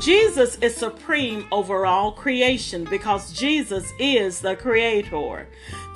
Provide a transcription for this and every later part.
Jesus is supreme over all creation because Jesus is the creator.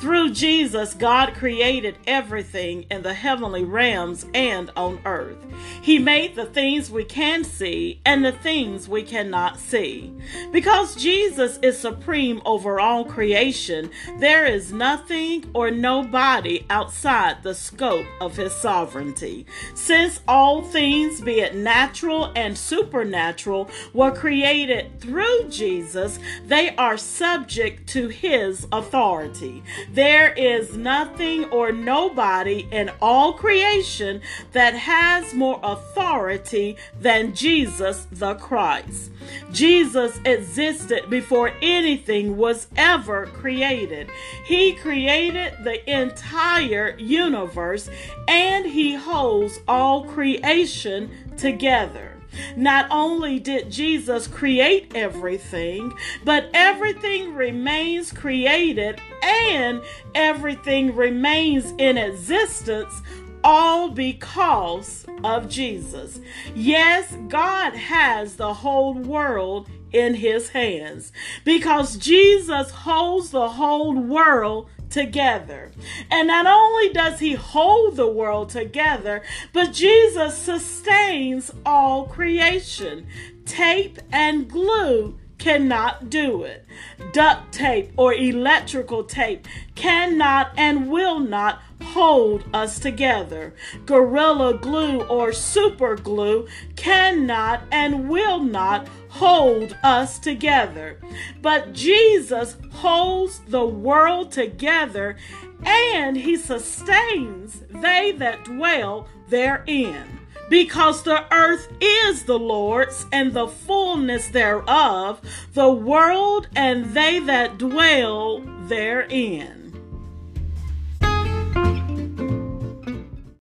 Through Jesus, God created everything in the heavenly realms and on earth. He made the things we can see and the things we cannot see. Because Jesus is supreme over all creation, there is nothing or nobody outside the scope of his sovereignty. Since all things, be it natural and supernatural, were created through Jesus, they are subject to his authority. There is nothing or nobody in all creation that has more authority than Jesus the Christ. Jesus existed before anything was ever created. He created the entire universe and he holds all creation together. Not only did Jesus create everything, but everything remains created and everything remains in existence all because of Jesus. Yes, God has the whole world in his hands because Jesus holds the whole world together. And not only does he hold the world together, but Jesus sustains all creation. Tape and glue cannot do it. Duct tape or electrical tape cannot and will not hold us together. Gorilla glue or super glue cannot and will not hold us together. But Jesus holds the world together and he sustains they that dwell therein. Because the earth is the Lord's and the fullness thereof, the world and they that dwell therein.